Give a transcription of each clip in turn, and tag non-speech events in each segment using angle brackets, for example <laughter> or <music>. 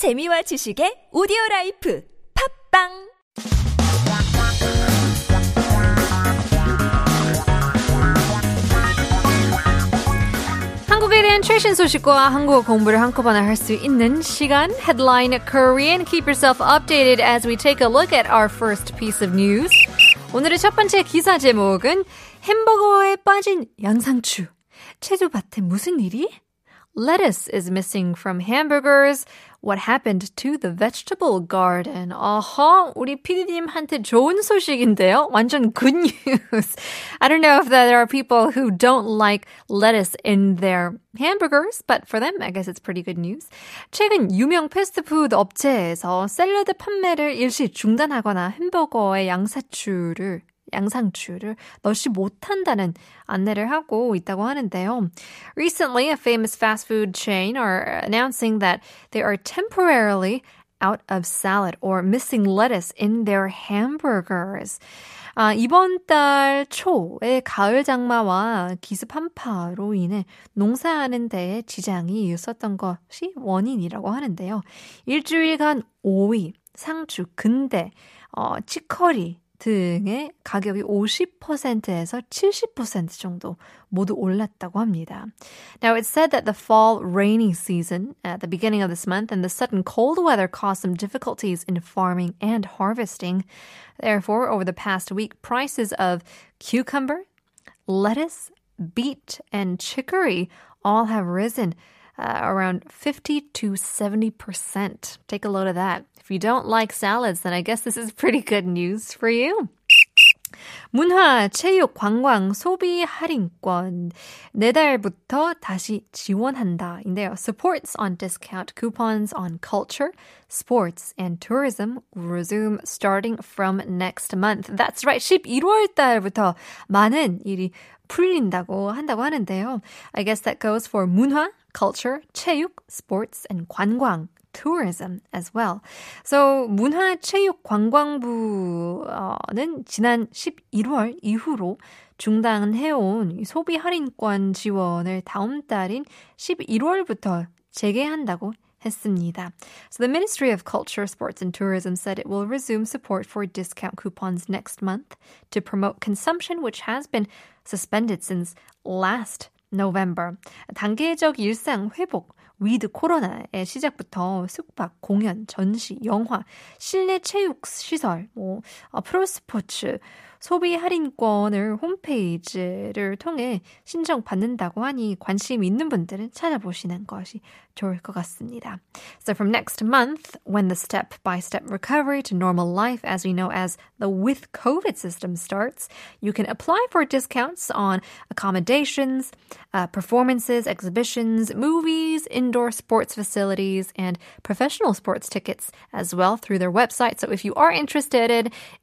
재미와 지식의 오디오 라이프 팝빵 한국에 대한 최신 소식과 한국어 공부를 한꺼번에 할 수 있는 시간 Headline Korean. Keep yourself updated as we take a look at our first piece of news. 오늘의 첫 번째 기사 제목은 햄버거에 빠진 양상추. 채소밭에 무슨 일이? Lettuce is missing from hamburgers. What happened to the vegetable garden? 어허, 우리 PD님한테 좋은 소식인데요. 완전 good news. I don't know if there are people who don't like lettuce in their hamburgers, but for them, I guess it's pretty good news. 최근 유명 패스트푸드 업체에서 샐러드 판매를 일시 중단하거나 햄버거에 양사추를 양상추를 넣지 못한다는 안내를 하고 있다고 하는데요. Recently, a famous fast food chain are announcing that they are temporarily out of salad or missing lettuce in their hamburgers. 아, 이번 달 초에 가을 장마와 기습 한파로 인해 농사하는 데에 지장이 있었던 것이 원인이라고 하는데요. 일주일간 오이, 상추, 근대, 어, 치커리, 등의 가격이 50%에서 70% 정도 모두 올랐다고 합니다. Now it's said that the fall rainy season at the beginning of this month and the sudden cold weather caused some difficulties in farming and harvesting. Therefore, over the past week, prices of cucumber, lettuce, beet, and chicory all have risen uh, around 50 to 70%. Take a load of that. If you don't like salads, then I guess this is pretty good news for you. 문화, 체육, 관광, 소비 할인권 내달부터 다시 지원한다. 인데요. Supports on discount coupons on culture, sports, and tourism resume starting from next month. That's right. 11월 달부터 많은 일이 풀린다고 한다고 하는데요. I guess that goes for 문화, culture, 체육, sports, and 관광. tourism as well. So 문화체육관광부는 지난 11월 이후로 중단해온 소비 할인권 지원을 다음 달인 11월부터 재개한다고 했습니다. So the Ministry of Culture, Sports and Tourism said it will resume support for discount coupons next month to promote consumption which has been suspended since last November. 단계적 일상 회복 위드 코로나의 시작부터 숙박, 공연, 전시, 영화, 실내 체육 시설, 뭐 어, 프로 스포츠, 소비 할인권을 홈페이지를 통해 신청 받는다고 하니 관심 있는 분들은 찾아보시는 것이 좋을 것 같습니다. So from next month, when the step-by-step recovery to normal life as we know as the with COVID system starts, you can apply for discounts on accommodations, uh, performances, exhibitions, movies, indoor sports facilities, and professional sports tickets as well through their website. So if you are interested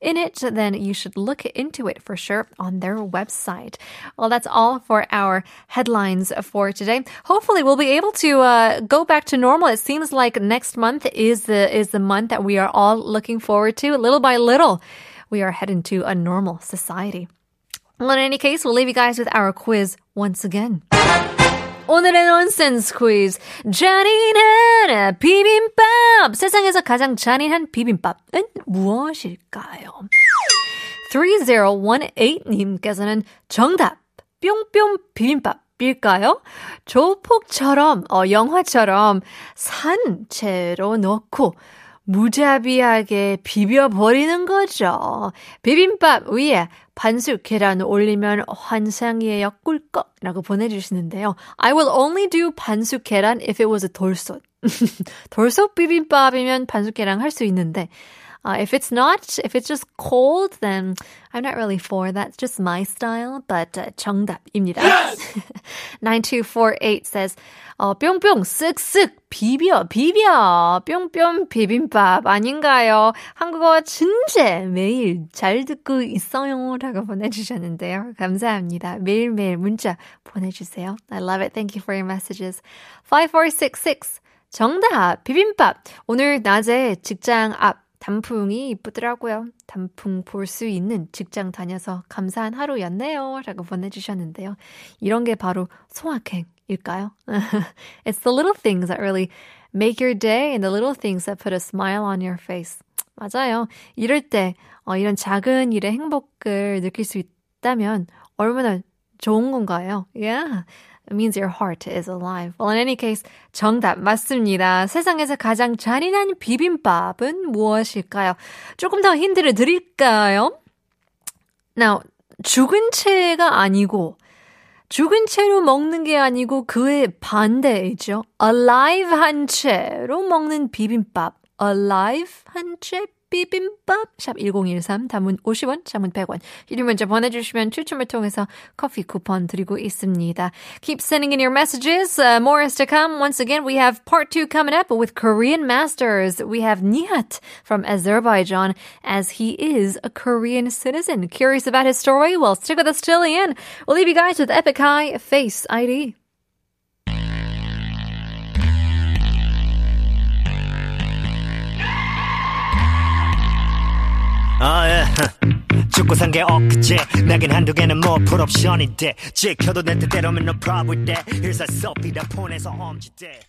in it, then you should look into it for sure on their website. Well, that's all for our headlines for today. Hopefully, we'll be able to uh, go back to normal. It seems like next month is the is the month that we are all looking forward to. Little by little, we are heading to a normal society. Well, in any case, we'll leave you guys with our quiz once again. 오늘의 nonsense quiz. 잔인한 비빔밥. 세상에서 가장 잔인한 비빔밥은 무엇일까요? 3018님께서는 정답. 뿅뿅 비빔밥 일까요? 조폭처럼, 어, 영화처럼 산채로 넣고 무자비하게 비벼버리는 거죠. 비빔밥 위에 반숙 계란 올리면 환상이에요. 꿀꺽 라고 보내주시는데요. I will only do 반숙 계란 if it was a 돌솥. <laughs> 돌솥 비빔밥이면 반숙 계란 할 수 있는데 uh, if it's not, if it's just cold, then I'm not really for that. It's just my style. But uh, 정답입니다. Yes! <laughs> 9248 says, 어, 뿅뿅 쓱쓱 비벼 비벼 뿅뿅 비빔밥 아닌가요? 한국어 진짜 매일 잘 듣고 있어요 라고 보내주셨는데요. 감사합니다. 매일매일 문자 보내주세요. I love it. Thank you for your messages. 5466 정답 비빔밥 오늘 낮에 직장 앞 단풍이 이쁘더라고요. 단풍 볼 수 있는 직장 다녀서 감사한 하루였네요. 라고 보내주셨는데요. 이런 게 바로 소확행일까요? It's the little things that really make your day and the little things that put a smile on your face. 맞아요. 이럴 때 어, 이런 작은 일의 행복을 느낄 수 있다면 얼마나 좋은 건가요? Yeah. It means your heart is alive. Well, in any case, 정답 맞습니다. 세상에서 가장 잔인한 비빔밥은 무엇일까요? 조금 더 힌트를 드릴까요? Now, 죽은 채가 아니고, 죽은 채로 먹는 게 아니고 그의 반대이죠. alive 한 채로 먹는 비빔밥. alive 한 채 비빔밥 샵 1013 단문 50원 장문 100원 유료 문자 보내주시면 추첨을 통해서 커피 쿠폰 드리고 있습니다. Keep sending in your messages. Uh, more is to come. Once again, we have part two coming up with Korean Masters. We have Nihat from Azerbaijan as he is a Korean citizen. Curious about his story? Well, stick with us till the end. We'll leave you guys with Epic High Face ID. 아, 예. <laughs> 죽고 산 게 엊그제. 나긴 한두 개는 뭐 풀옵션인데 지켜도 내 뜻대로면 no problem with that. Here's a selfie 다 폰에서 엄지대